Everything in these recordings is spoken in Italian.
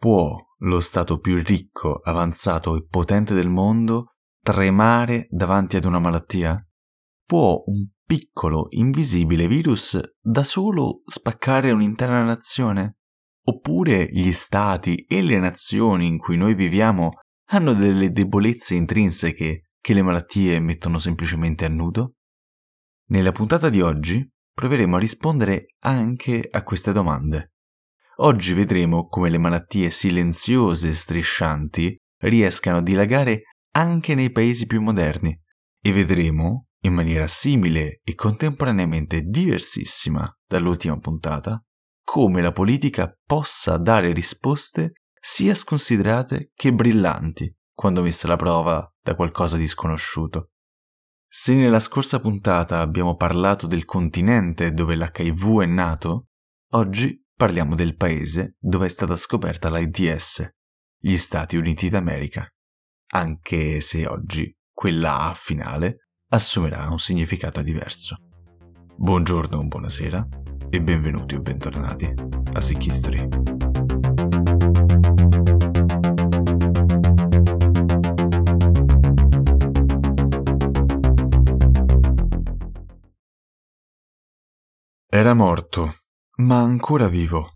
Può lo Stato più ricco, avanzato e potente del mondo tremare davanti ad una malattia? Può un piccolo, invisibile virus da solo spaccare un'intera nazione? Oppure gli stati e le nazioni in cui noi viviamo hanno delle debolezze intrinseche che le malattie mettono semplicemente a nudo? Nella puntata di oggi proveremo a rispondere anche a queste domande. Oggi vedremo come le malattie silenziose e striscianti riescano a dilagare anche nei paesi più moderni e vedremo, in maniera simile e contemporaneamente diversissima dall'ultima puntata, come la politica possa dare risposte sia sconsiderate che brillanti quando messa alla prova da qualcosa di sconosciuto. Se nella scorsa puntata abbiamo parlato del continente dove l'HIV è nato, oggi parliamo del paese dove è stata scoperta l'AIDS, gli Stati Uniti d'America, anche se oggi quella A finale assumerà un significato diverso. Buongiorno, buonasera e benvenuti o bentornati a Sick History. Era morto ma ancora vivo.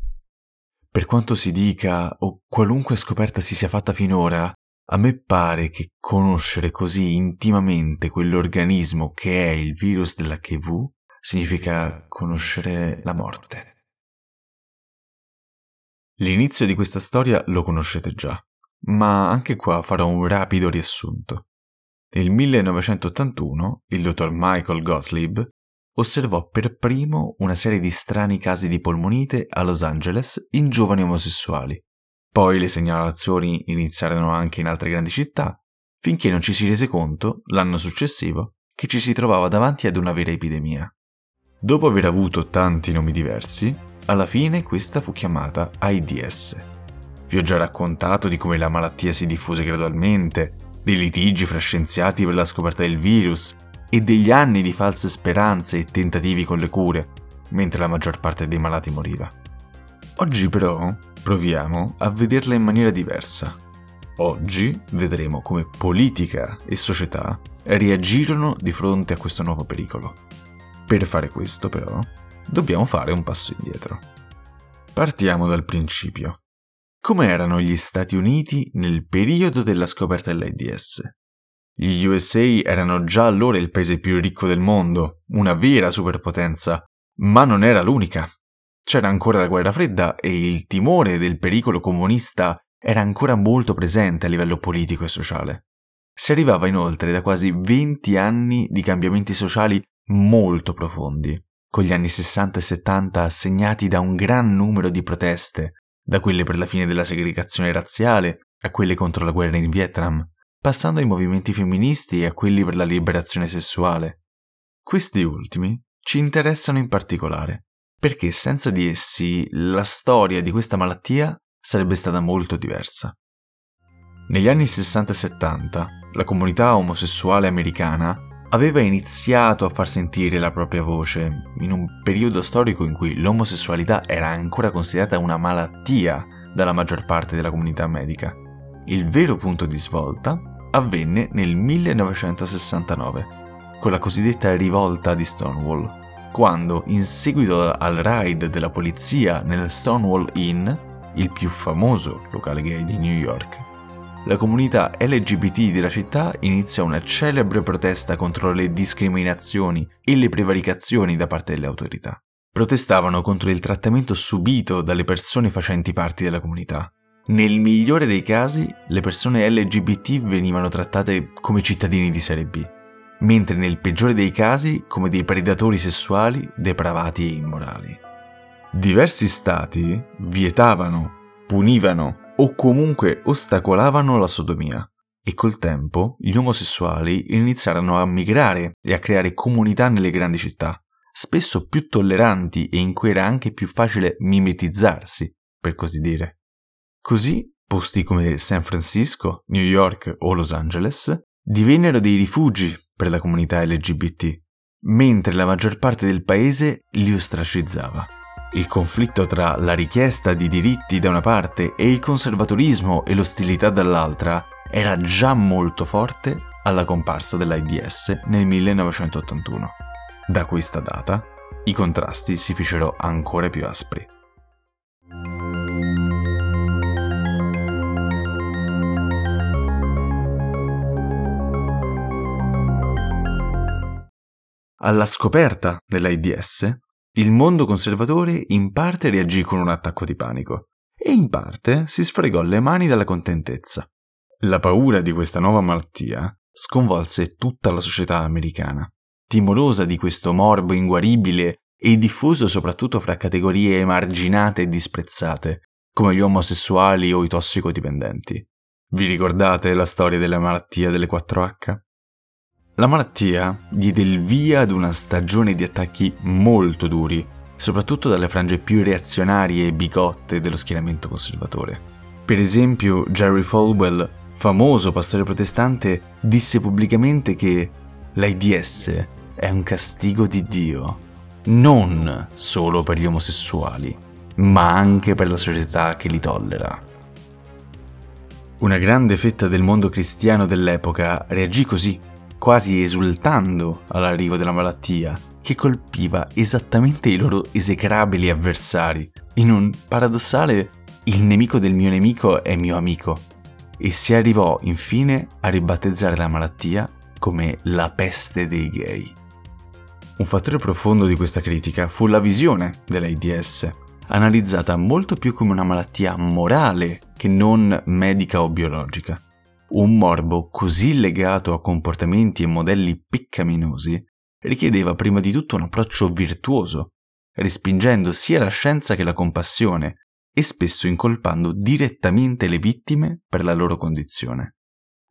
Per quanto si dica o qualunque scoperta si sia fatta finora, a me pare che conoscere così intimamente quell'organismo che è il virus dell'HIV significa conoscere la morte. L'inizio di questa storia lo conoscete già, ma anche qua farò un rapido riassunto. Nel 1981 il dottor Michael Gottlieb osservò per primo una serie di strani casi di polmonite a Los Angeles in giovani omosessuali. Poi le segnalazioni iniziarono anche in altre grandi città, finché non ci si rese conto, l'anno successivo, che ci si trovava davanti ad una vera epidemia. Dopo aver avuto tanti nomi diversi, alla fine questa fu chiamata AIDS. Vi ho già raccontato di come la malattia si diffuse gradualmente, dei litigi fra scienziati per la scoperta del virus e degli anni di false speranze e tentativi con le cure, mentre la maggior parte dei malati moriva. Oggi però proviamo a vederla in maniera diversa. Oggi vedremo come politica e società reagirono di fronte a questo nuovo pericolo. Per fare questo però dobbiamo fare un passo indietro. Partiamo dal principio. Come erano gli Stati Uniti nel periodo della scoperta dell'AIDS? Gli USA erano già allora il paese più ricco del mondo, una vera superpotenza, ma non era l'unica. C'era ancora la guerra fredda e il timore del pericolo comunista era ancora molto presente a livello politico e sociale. Si arrivava inoltre da quasi 20 anni di cambiamenti sociali molto profondi, con gli anni 60 e 70 segnati da un gran numero di proteste, da quelle per la fine della segregazione razziale a quelle contro la guerra in Vietnam, passando ai movimenti femministi e a quelli per la liberazione sessuale. Questi ultimi ci interessano in particolare, perché senza di essi la storia di questa malattia sarebbe stata molto diversa. Negli anni 60 e 70 la comunità omosessuale americana aveva iniziato a far sentire la propria voce in un periodo storico in cui l'omosessualità era ancora considerata una malattia dalla maggior parte della comunità medica. Il vero punto di svolta avvenne nel 1969, con la cosiddetta rivolta di Stonewall, quando, in seguito al raid della polizia nel Stonewall Inn, il più famoso locale gay di New York, la comunità LGBT della città iniziò una celebre protesta contro le discriminazioni e le prevaricazioni da parte delle autorità. Protestavano contro il trattamento subito dalle persone facenti parte della comunità, nel migliore dei casi, le persone LGBT venivano trattate come cittadini di serie B, mentre nel peggiore dei casi come dei predatori sessuali depravati e immorali. Diversi stati vietavano, punivano o comunque ostacolavano la sodomia e col tempo gli omosessuali iniziarono a migrare e a creare comunità nelle grandi città, spesso più tolleranti e in cui era anche più facile mimetizzarsi, per così dire. Così, posti come San Francisco, New York o Los Angeles divennero dei rifugi per la comunità LGBT, mentre la maggior parte del paese li ostracizzava. il conflitto tra la richiesta di diritti da una parte e il conservatorismo e l'ostilità dall'altra era già molto forte alla comparsa dell'AIDS nel 1981. Da questa data i contrasti si fecero ancora più aspri. Alla scoperta dell'AIDS, il mondo conservatore in parte reagì con un attacco di panico e in parte si sfregò le mani dalla contentezza. La paura di questa nuova malattia sconvolse tutta la società americana, timorosa di questo morbo inguaribile e diffuso soprattutto fra categorie emarginate e disprezzate, come gli omosessuali o i tossicodipendenti. Vi ricordate la storia della malattia delle 4H? La malattia diede il via ad una stagione di attacchi molto duri, soprattutto dalle frange più reazionarie e bigotte dello schieramento conservatore. Per esempio, Jerry Falwell, famoso pastore protestante, disse pubblicamente che l'AIDS è un castigo di Dio, non solo per gli omosessuali, ma anche per la società che li tollera. Una grande fetta del mondo cristiano dell'epoca reagì così quasi esultando all'arrivo della malattia, che colpiva esattamente i loro esecrabili avversari, in un paradossale il nemico del mio nemico è mio amico, e si arrivò infine a ribattezzare la malattia come la peste dei gay. Un fattore profondo di questa critica fu la visione dell'AIDS, analizzata molto più come una malattia morale che non medica o biologica. Un morbo così legato a comportamenti e modelli peccaminosi richiedeva prima di tutto un approccio virtuoso, respingendo sia la scienza che la compassione e spesso incolpando direttamente le vittime per la loro condizione.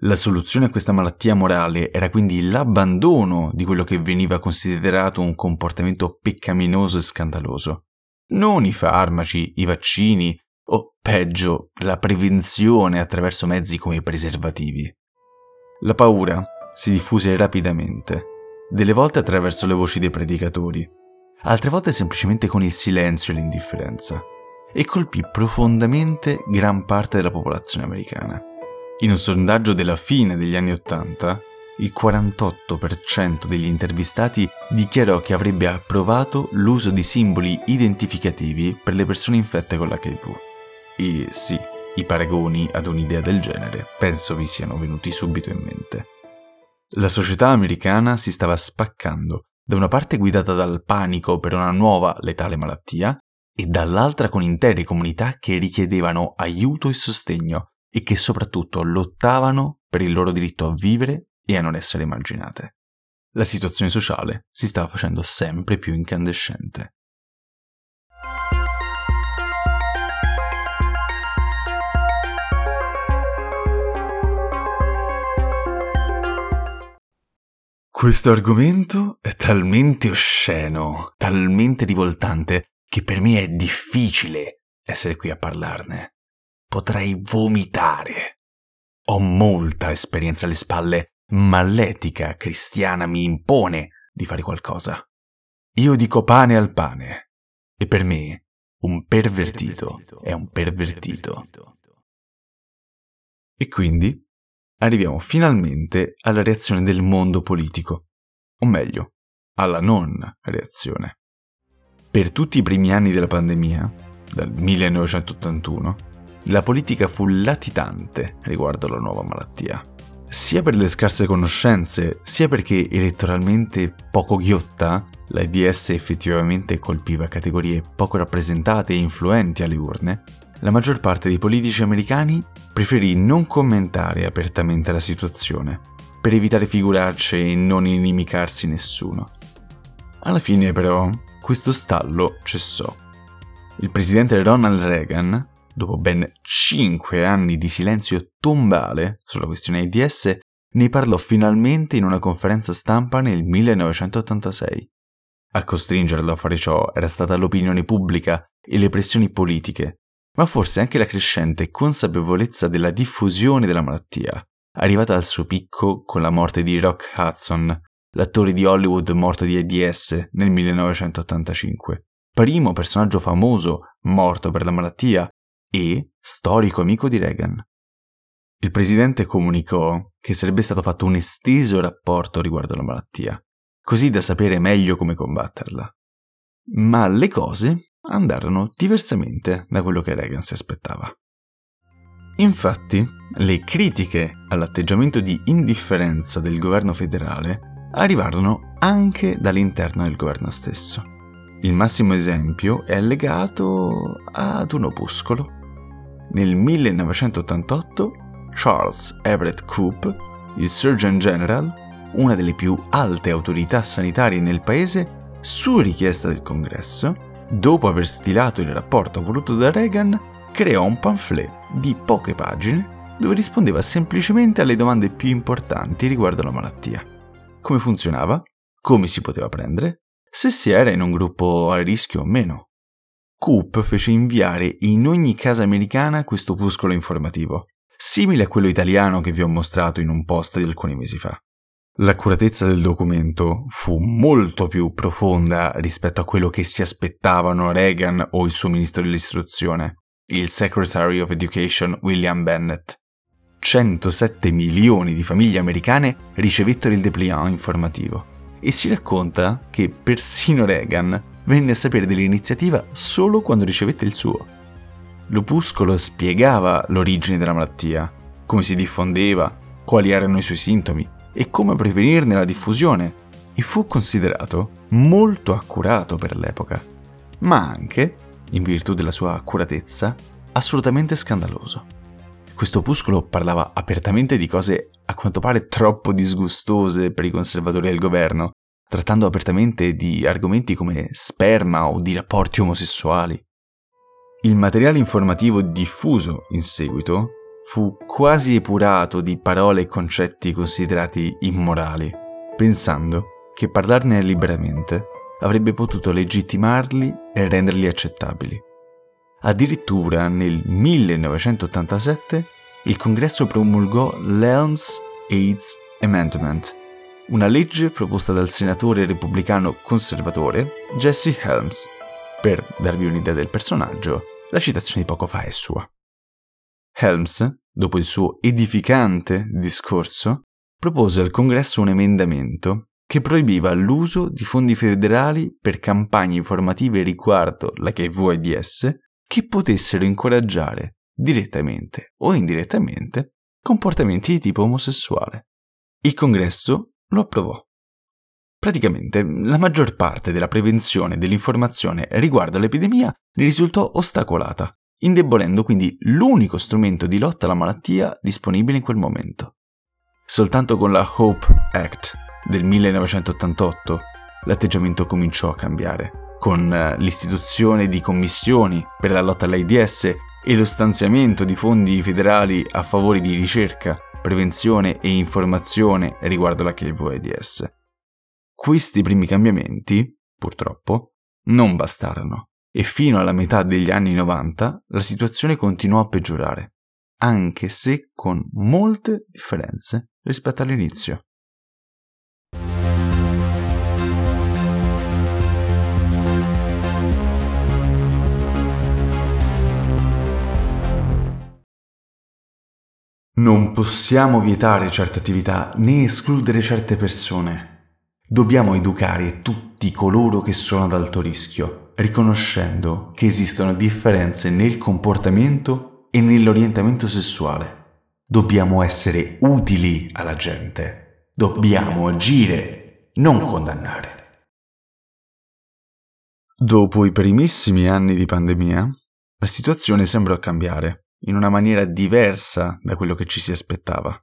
La soluzione a questa malattia morale era quindi l'abbandono di quello che veniva considerato un comportamento peccaminoso e scandaloso. Non i farmaci, i vaccini o peggio, la prevenzione attraverso mezzi come i preservativi. La paura si diffuse rapidamente, delle volte attraverso le voci dei predicatori, altre volte semplicemente con il silenzio e l'indifferenza, e colpì profondamente gran parte della popolazione americana. In un sondaggio della fine degli anni Ottanta, il 48% degli intervistati dichiarò che avrebbe approvato l'uso di simboli identificativi per le persone infette con l'HIV. E sì, i paragoni ad un'idea del genere penso vi siano venuti subito in mente. La società americana si stava spaccando, da una parte guidata dal panico per una nuova letale malattia e dall'altra con intere comunità che richiedevano aiuto e sostegno e che soprattutto lottavano per il loro diritto a vivere e a non essere immaginate. La situazione sociale si stava facendo sempre più incandescente. Questo argomento è talmente osceno, talmente rivoltante, che per me è difficile essere qui a parlarne. Potrei vomitare. Ho molta esperienza alle spalle, ma l'etica cristiana mi impone di fare qualcosa. Io dico pane al pane, e per me un pervertito è un pervertito. E quindi arriviamo finalmente alla reazione del mondo politico, o meglio, alla non reazione. Per tutti i primi anni della pandemia, dal 1981, la politica fu latitante riguardo alla nuova malattia. Sia per le scarse conoscenze, sia perché elettoralmente poco ghiotta, l'AIDS effettivamente colpiva categorie poco rappresentate e influenti alle urne, la maggior parte dei politici americani preferì non commentare apertamente la situazione, per evitare figuracce e non inimicarsi nessuno. Alla fine però questo stallo cessò. Il presidente Ronald Reagan, dopo ben 5 anni di silenzio tombale sulla questione AIDS, ne parlò finalmente in una conferenza stampa nel 1986. A costringerlo a fare ciò era stata l'opinione pubblica e le pressioni politiche, ma forse anche la crescente consapevolezza della diffusione della malattia, arrivata al suo picco con la morte di Rock Hudson, l'attore di Hollywood morto di AIDS nel 1985. primo personaggio famoso morto per la malattia e storico amico di Reagan. Il presidente comunicò che sarebbe stato fatto un esteso rapporto riguardo la malattia, così da sapere meglio come combatterla. Ma le cose andarono diversamente da quello che Reagan si aspettava. Infatti, le critiche all'atteggiamento di indifferenza del governo federale arrivarono anche dall'interno del governo stesso. Il massimo esempio è legato ad un opuscolo. Nel 1988 Charles Everett Koop, il Surgeon General, una delle più alte autorità sanitarie nel paese, su richiesta del Congresso, dopo aver stilato il rapporto voluto da Reagan, creò un pamphlet di poche pagine dove rispondeva semplicemente alle domande più importanti riguardo la malattia. Come funzionava? Come si poteva prendere? Se si era in un gruppo a rischio o meno. Coop fece inviare in ogni casa americana questo opuscolo informativo, simile a quello italiano che vi ho mostrato in un post di alcuni mesi fa. L'accuratezza del documento fu molto più profonda rispetto a quello che si aspettavano Reagan o il suo ministro dell'istruzione, il Secretary of Education William Bennett. 107 milioni di famiglie americane ricevettero il dépliant informativo e si racconta che persino Reagan venne a sapere dell'iniziativa solo quando ricevette il suo. L'opuscolo spiegava l'origine della malattia, come si diffondeva, quali erano i suoi sintomi e come prevenirne la diffusione e fu considerato molto accurato per l'epoca, ma anche in virtù della sua accuratezza, assolutamente scandaloso. Questo opuscolo parlava apertamente di cose a quanto pare troppo disgustose per i conservatori del governo, trattando apertamente di argomenti come sperma o di rapporti omosessuali. Il materiale informativo diffuso in seguito fu quasi epurato di parole e concetti considerati immorali, pensando che parlarne liberamente avrebbe potuto legittimarli e renderli accettabili. Addirittura nel 1987 il Congresso promulgò l'Helms AIDS Amendment, una legge proposta dal senatore repubblicano conservatore Jesse Helms. Per darvi un'idea del personaggio, la citazione di poco fa è sua. Helms, dopo il suo edificante discorso, propose al Congresso un emendamento che proibiva l'uso di fondi federali per campagne informative riguardo l'HIV-AIDS che potessero incoraggiare, direttamente o indirettamente, comportamenti di tipo omosessuale. Il congresso lo approvò. Praticamente la maggior parte della prevenzione dell'informazione riguardo all'epidemia risultò ostacolata, indebolendo quindi l'unico strumento di lotta alla malattia disponibile in quel momento. Soltanto con la Hope Act del 1988 l'atteggiamento cominciò a cambiare, con eh, l'istituzione di commissioni per la lotta all'AIDS e lo stanziamento di fondi federali a favore di ricerca, prevenzione e informazione riguardo l'HIV-AIDS. Questi primi cambiamenti, purtroppo, non bastarono e fino alla metà degli anni 90 la situazione continuò a peggiorare, anche se con molte differenze rispetto all'inizio. Non possiamo vietare certe attività né escludere certe persone. Dobbiamo educare tutti coloro che sono ad alto rischio, riconoscendo che esistono differenze nel comportamento e nell'orientamento sessuale. Dobbiamo essere utili alla gente. Dobbiamo agire, non condannare. Dopo i primissimi anni di pandemia, la situazione sembra cambiare in una maniera diversa da quello che ci si aspettava.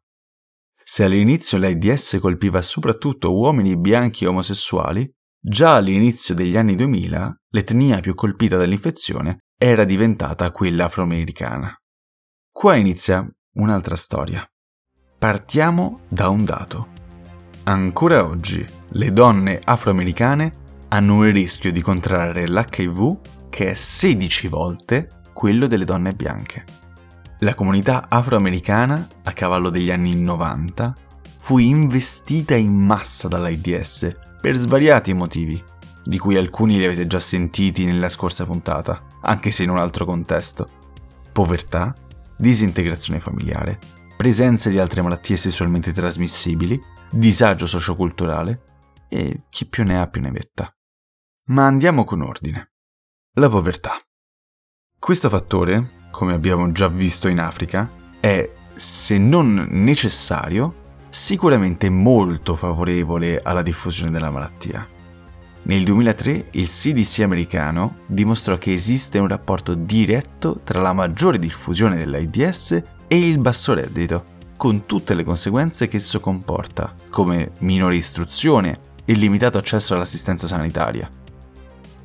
Se all'inizio l'AIDS colpiva soprattutto uomini bianchi omosessuali, già all'inizio degli anni 2000 l'etnia più colpita dall'infezione era diventata quella afroamericana. Qua inizia un'altra storia. Partiamo da un dato. Ancora oggi le donne afroamericane hanno un rischio di contrarre l'HIV che è 16 volte quello delle donne bianche. La comunità afroamericana, a cavallo degli anni 90, fu investita in massa dall'AIDS per svariati motivi, di cui alcuni li avete già sentiti nella scorsa puntata, anche se in un altro contesto. Povertà, disintegrazione familiare, presenza di altre malattie sessualmente trasmissibili, disagio socioculturale e chi più ne ha più ne metta. Ma andiamo con ordine. La povertà. Questo fattore, come abbiamo già visto in Africa, è, se non necessario, sicuramente molto favorevole alla diffusione della malattia. Nel 2003 il CDC americano dimostrò che esiste un rapporto diretto tra la maggiore diffusione dell'AIDS e il basso reddito, con tutte le conseguenze che esso comporta, come minore istruzione e limitato accesso all'assistenza sanitaria.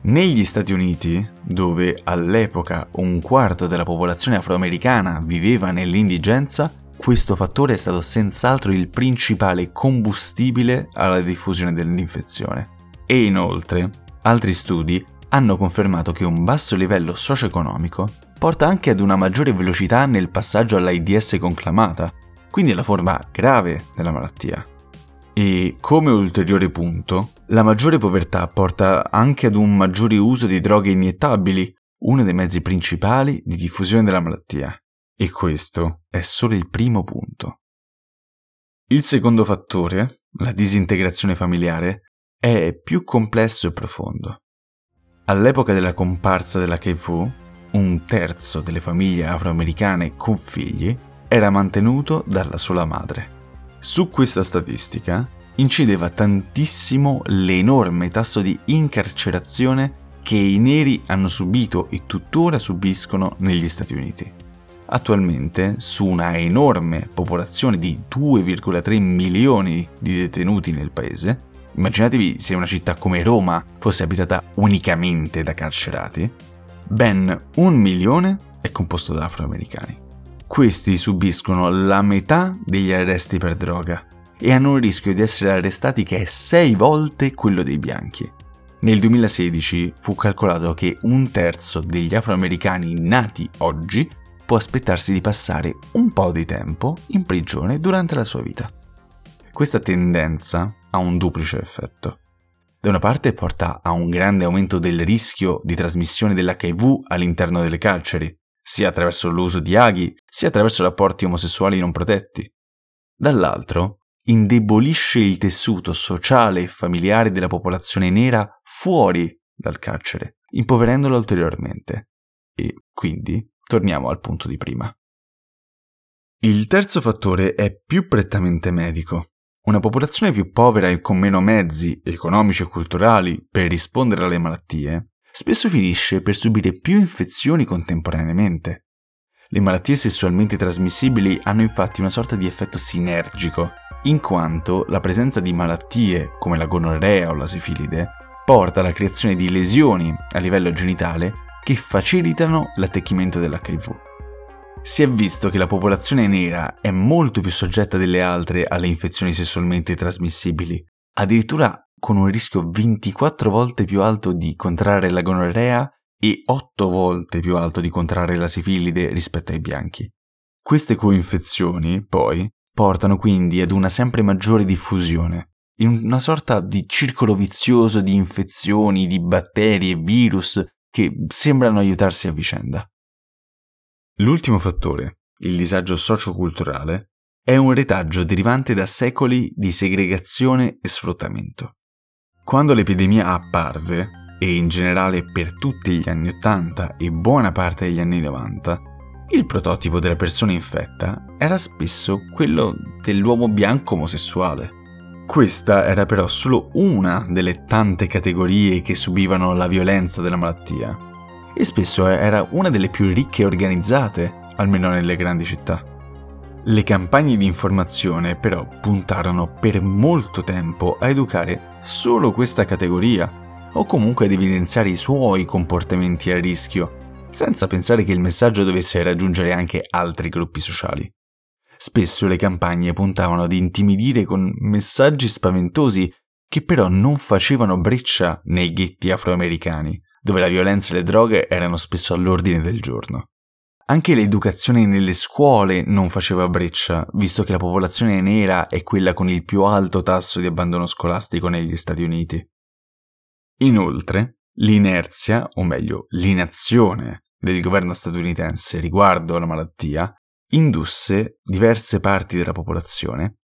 Negli Stati Uniti, dove all'epoca un quarto della popolazione afroamericana viveva nell'indigenza, questo fattore è stato senz'altro il principale combustibile alla diffusione dell'infezione. E inoltre, altri studi hanno confermato che un basso livello socio-economico porta anche ad una maggiore velocità nel passaggio all'AIDS conclamata, quindi alla forma grave della malattia. E come ulteriore punto, la maggiore povertà porta anche ad un maggiore uso di droghe iniettabili, uno dei mezzi principali di diffusione della malattia. E questo è solo il primo punto. Il secondo fattore, la disintegrazione familiare, è più complesso e profondo. All'epoca della comparsa dell'HIV, un terzo delle famiglie afroamericane con figli era mantenuto dalla sola madre. Su questa statistica incideva tantissimo l'enorme tasso di incarcerazione che i neri hanno subito e tuttora subiscono negli Stati Uniti. Attualmente, su una enorme popolazione di 2,3 milioni di detenuti nel paese, Immaginatevi se una città come Roma fosse abitata unicamente da carcerati. Ben un milione è composto da afroamericani. Questi subiscono la metà degli arresti per droga e hanno un rischio di essere arrestati che è sei volte quello dei bianchi. Nel 2016 fu calcolato che un terzo degli afroamericani nati oggi può aspettarsi di passare un po' di tempo in prigione durante la sua vita. Questa tendenza ha un duplice effetto. Da una parte porta a un grande aumento del rischio di trasmissione dell'HIV all'interno delle carceri, sia attraverso l'uso di aghi, sia attraverso rapporti omosessuali non protetti. Dall'altro, indebolisce il tessuto sociale e familiare della popolazione nera fuori dal carcere, impoverendola ulteriormente. E quindi torniamo al punto di prima. Il terzo fattore è più prettamente medico una popolazione più povera e con meno mezzi economici e culturali per rispondere alle malattie spesso finisce per subire più infezioni contemporaneamente. Le malattie sessualmente trasmissibili hanno infatti una sorta di effetto sinergico, in quanto la presenza di malattie come la gonorrea o la sifilide porta alla creazione di lesioni a livello genitale che facilitano l'attecchimento dell'HIV si è visto che la popolazione nera è molto più soggetta delle altre alle infezioni sessualmente trasmissibili, addirittura con un rischio 24 volte più alto di contrarre la gonorrea e 8 volte più alto di contrarre la sifilide rispetto ai bianchi. Queste coinfezioni, poi, portano quindi ad una sempre maggiore diffusione, in una sorta di circolo vizioso di infezioni, di batteri e virus che sembrano aiutarsi a vicenda. L'ultimo fattore, il disagio socioculturale, è un retaggio derivante da secoli di segregazione e sfruttamento. Quando l'epidemia apparve, e in generale per tutti gli anni 80 e buona parte degli anni 90, il prototipo della persona infetta era spesso quello dell'uomo bianco omosessuale. Questa era però solo una delle tante categorie che subivano la violenza della malattia e spesso era una delle più ricche e organizzate, almeno nelle grandi città. Le campagne di informazione però puntarono per molto tempo a educare solo questa categoria o comunque ad evidenziare i suoi comportamenti a rischio, senza pensare che il messaggio dovesse raggiungere anche altri gruppi sociali. Spesso le campagne puntavano ad intimidire con messaggi spaventosi che però non facevano breccia nei ghetti afroamericani, dove la violenza e le droghe erano spesso all'ordine del giorno. Anche l'educazione nelle scuole non faceva breccia, visto che la popolazione nera è quella con il più alto tasso di abbandono scolastico negli Stati Uniti. Inoltre, l'inerzia, o meglio, l'inazione del governo statunitense riguardo alla malattia indusse diverse parti della popolazione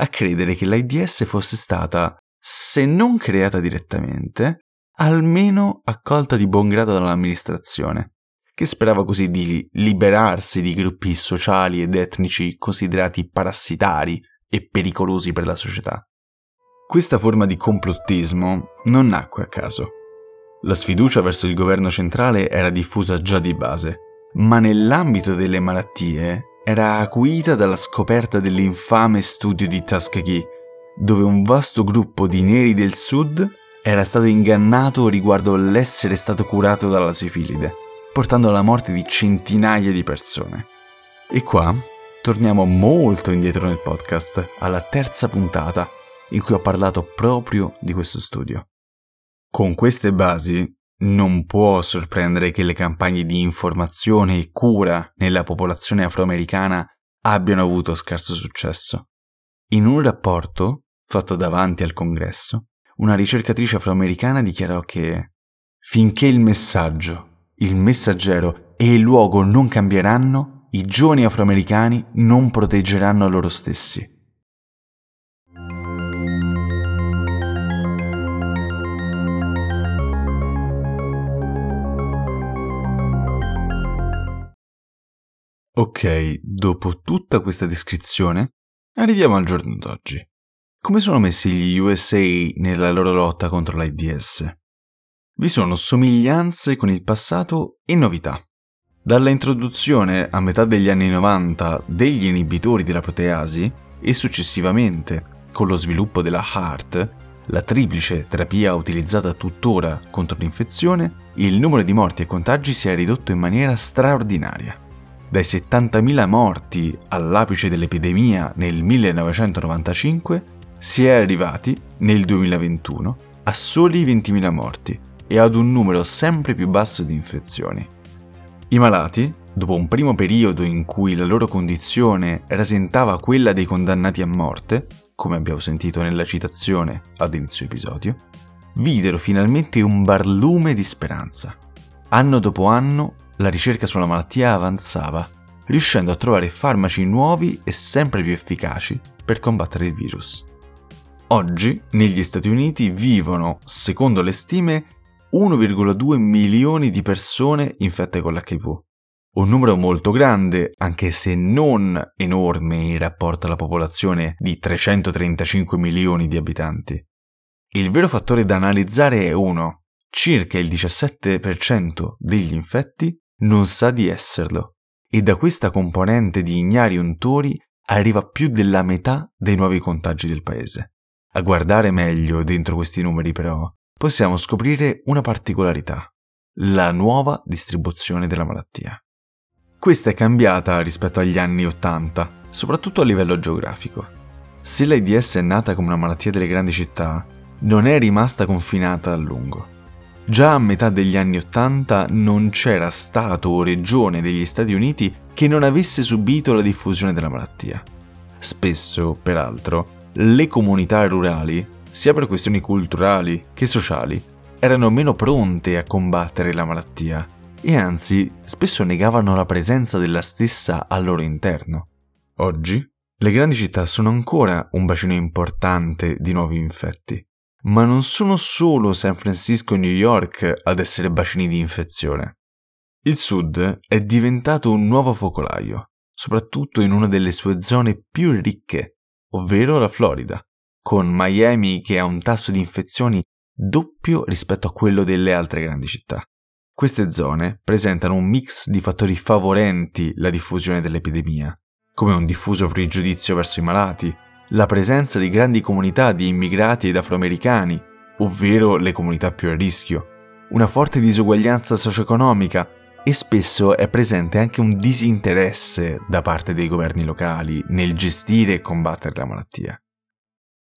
a credere che l'AIDS fosse stata, se non creata direttamente, almeno accolta di buon grado dall'amministrazione, che sperava così di liberarsi di gruppi sociali ed etnici considerati parassitari e pericolosi per la società. Questa forma di complottismo non nacque a caso. La sfiducia verso il governo centrale era diffusa già di base, ma nell'ambito delle malattie era acuita dalla scoperta dell'infame studio di Tuskegee, dove un vasto gruppo di neri del sud era stato ingannato riguardo l'essere stato curato dalla sifilide, portando alla morte di centinaia di persone. E qua torniamo molto indietro nel podcast, alla terza puntata, in cui ho parlato proprio di questo studio. Con queste basi non può sorprendere che le campagne di informazione e cura nella popolazione afroamericana abbiano avuto scarso successo. In un rapporto fatto davanti al congresso, una ricercatrice afroamericana dichiarò che finché il messaggio, il messaggero e il luogo non cambieranno, i giovani afroamericani non proteggeranno loro stessi. Ok, dopo tutta questa descrizione, arriviamo al giorno d'oggi. Come sono messi gli USA nella loro lotta contro l'AIDS? Vi sono somiglianze con il passato e novità. Dalla introduzione a metà degli anni 90 degli inibitori della proteasi e successivamente con lo sviluppo della HART, la triplice terapia utilizzata tuttora contro l'infezione, il numero di morti e contagi si è ridotto in maniera straordinaria dai 70.000 morti all'apice dell'epidemia nel 1995 si è arrivati nel 2021 a soli 20.000 morti e ad un numero sempre più basso di infezioni. I malati, dopo un primo periodo in cui la loro condizione rasentava quella dei condannati a morte, come abbiamo sentito nella citazione ad inizio episodio, videro finalmente un barlume di speranza. Anno dopo anno la ricerca sulla malattia avanzava, riuscendo a trovare farmaci nuovi e sempre più efficaci per combattere il virus. Oggi negli Stati Uniti vivono, secondo le stime, 1,2 milioni di persone infette con l'HIV. Un numero molto grande, anche se non enorme in rapporto alla popolazione di 335 milioni di abitanti. Il vero fattore da analizzare è uno. Circa il 17% degli infetti non sa di esserlo, e da questa componente di ignari untori arriva più della metà dei nuovi contagi del paese. A guardare meglio dentro questi numeri però, possiamo scoprire una particolarità, la nuova distribuzione della malattia. Questa è cambiata rispetto agli anni 80, soprattutto a livello geografico. Se l'AIDS è nata come una malattia delle grandi città, non è rimasta confinata a lungo. Già a metà degli anni Ottanta non c'era Stato o regione degli Stati Uniti che non avesse subito la diffusione della malattia. Spesso, peraltro, le comunità rurali, sia per questioni culturali che sociali, erano meno pronte a combattere la malattia e anzi spesso negavano la presenza della stessa al loro interno. Oggi, le grandi città sono ancora un bacino importante di nuovi infetti, ma non sono solo San Francisco e New York ad essere bacini di infezione. Il sud è diventato un nuovo focolaio, soprattutto in una delle sue zone più ricche, ovvero la Florida, con Miami che ha un tasso di infezioni doppio rispetto a quello delle altre grandi città. Queste zone presentano un mix di fattori favorenti la diffusione dell'epidemia, come un diffuso pregiudizio verso i malati, la presenza di grandi comunità di immigrati ed afroamericani, ovvero le comunità più a rischio, una forte disuguaglianza socio-economica e spesso è presente anche un disinteresse da parte dei governi locali nel gestire e combattere la malattia.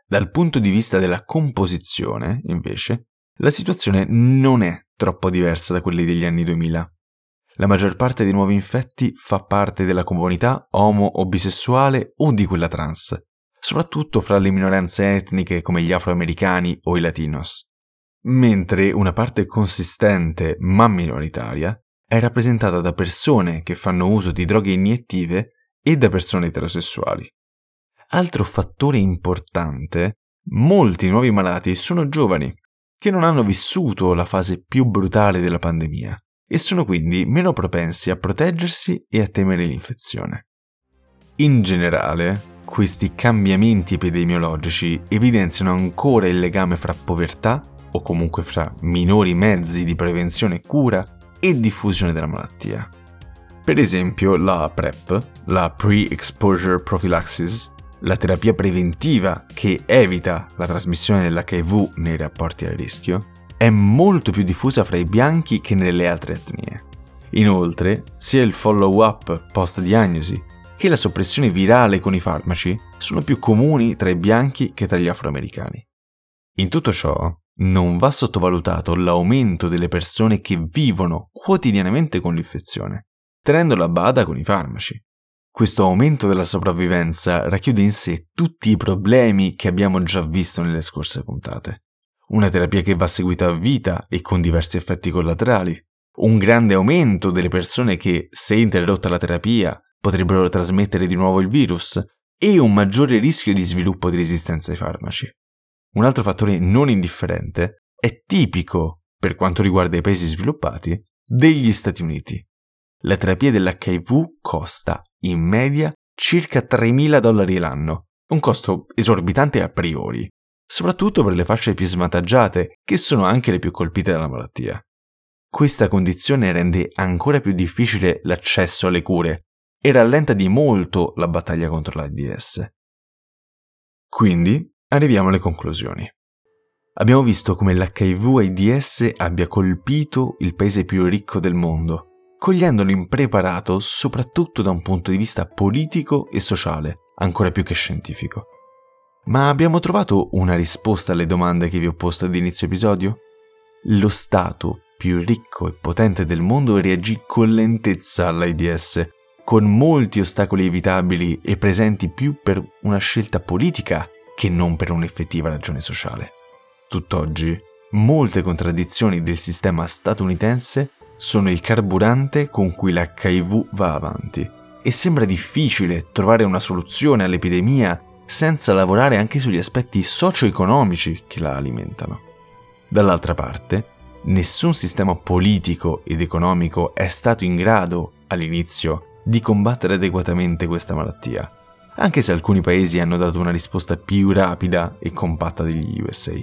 Dal punto di vista della composizione, invece, la situazione non è troppo diversa da quelli degli anni 2000. La maggior parte dei nuovi infetti fa parte della comunità omo o bisessuale o di quella trans, soprattutto fra le minoranze etniche come gli afroamericani o i latinos. mentre una parte consistente ma minoritaria è rappresentata da persone che fanno uso di droghe iniettive e da persone eterosessuali. Altro fattore importante, molti nuovi malati sono giovani, che non hanno vissuto la fase più brutale della pandemia e sono quindi meno propensi a proteggersi e a temere l'infezione. In generale, questi cambiamenti epidemiologici evidenziano ancora il legame fra povertà, o comunque fra minori mezzi di prevenzione e cura, e diffusione della malattia. Per esempio, la PrEP, la Pre-Exposure Prophylaxis, la terapia preventiva che evita la trasmissione dell'HIV nei rapporti a rischio, è molto più diffusa fra i bianchi che nelle altre etnie. Inoltre, sia il follow-up post-diagnosi che la soppressione virale con i farmaci sono più comuni tra i bianchi che tra gli afroamericani. In tutto ciò, non va sottovalutato l'aumento delle persone che vivono quotidianamente con l'infezione, tenendo la bada con i farmaci. Questo aumento della sopravvivenza racchiude in sé tutti i problemi che abbiamo già visto nelle scorse puntate. Una terapia che va seguita a vita e con diversi effetti collaterali. Un grande aumento delle persone che, se interrotta la terapia, potrebbero trasmettere di nuovo il virus e un maggiore rischio di sviluppo di resistenza ai farmaci. Un altro fattore non indifferente è tipico, per quanto riguarda i paesi sviluppati, degli Stati Uniti. La terapia dell'HIV costa, in media, circa 3.000 dollari l'anno, un costo esorbitante a priori, soprattutto per le fasce più svantaggiate, che sono anche le più colpite dalla malattia. Questa condizione rende ancora più difficile l'accesso alle cure e rallenta di molto la battaglia contro l'AIDS. Quindi arriviamo alle conclusioni. Abbiamo visto come l'HIV-AIDS abbia colpito il paese più ricco del mondo, cogliendolo impreparato soprattutto da un punto di vista politico e sociale, ancora più che scientifico. Ma abbiamo trovato una risposta alle domande che vi ho posto ad inizio episodio? Lo Stato più ricco e potente del mondo reagì con lentezza all'AIDS con molti ostacoli evitabili e presenti più per una scelta politica che non per un'effettiva ragione sociale. Tutt'oggi, molte contraddizioni del sistema statunitense sono il carburante con cui l'HIV va avanti e sembra difficile trovare una soluzione all'epidemia senza lavorare anche sugli aspetti socio-economici che la alimentano. Dall'altra parte, nessun sistema politico ed economico è stato in grado, all'inizio, di combattere adeguatamente questa malattia, anche se alcuni paesi hanno dato una risposta più rapida e compatta degli USA.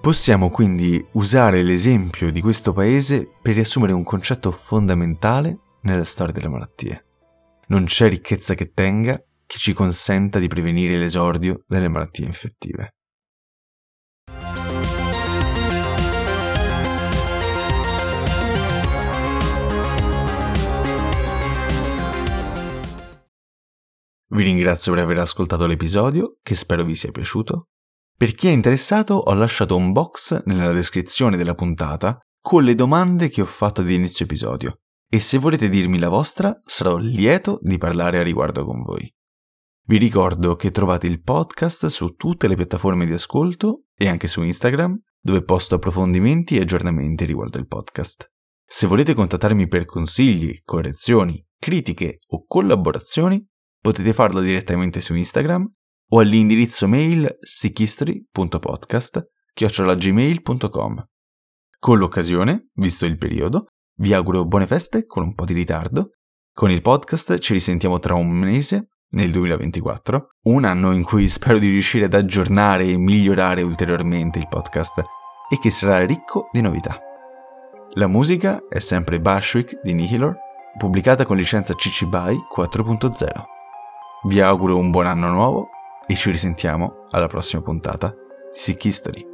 Possiamo quindi usare l'esempio di questo paese per riassumere un concetto fondamentale nella storia delle malattie. Non c'è ricchezza che tenga che ci consenta di prevenire l'esordio delle malattie infettive. Vi ringrazio per aver ascoltato l'episodio, che spero vi sia piaciuto. Per chi è interessato ho lasciato un box nella descrizione della puntata con le domande che ho fatto ad inizio episodio e se volete dirmi la vostra sarò lieto di parlare a riguardo con voi. Vi ricordo che trovate il podcast su tutte le piattaforme di ascolto e anche su Instagram dove posto approfondimenti e aggiornamenti riguardo il podcast. Se volete contattarmi per consigli, correzioni, critiche o collaborazioni potete farlo direttamente su Instagram o all'indirizzo mail sickhistory.podcast.gmail.com. Con l'occasione, visto il periodo, vi auguro buone feste con un po' di ritardo. Con il podcast ci risentiamo tra un mese, nel 2024, un anno in cui spero di riuscire ad aggiornare e migliorare ulteriormente il podcast e che sarà ricco di novità. La musica è sempre Bashwick di Nihilor, pubblicata con licenza CC BY 4.0. Vi auguro un buon anno nuovo e ci risentiamo alla prossima puntata di Sick History.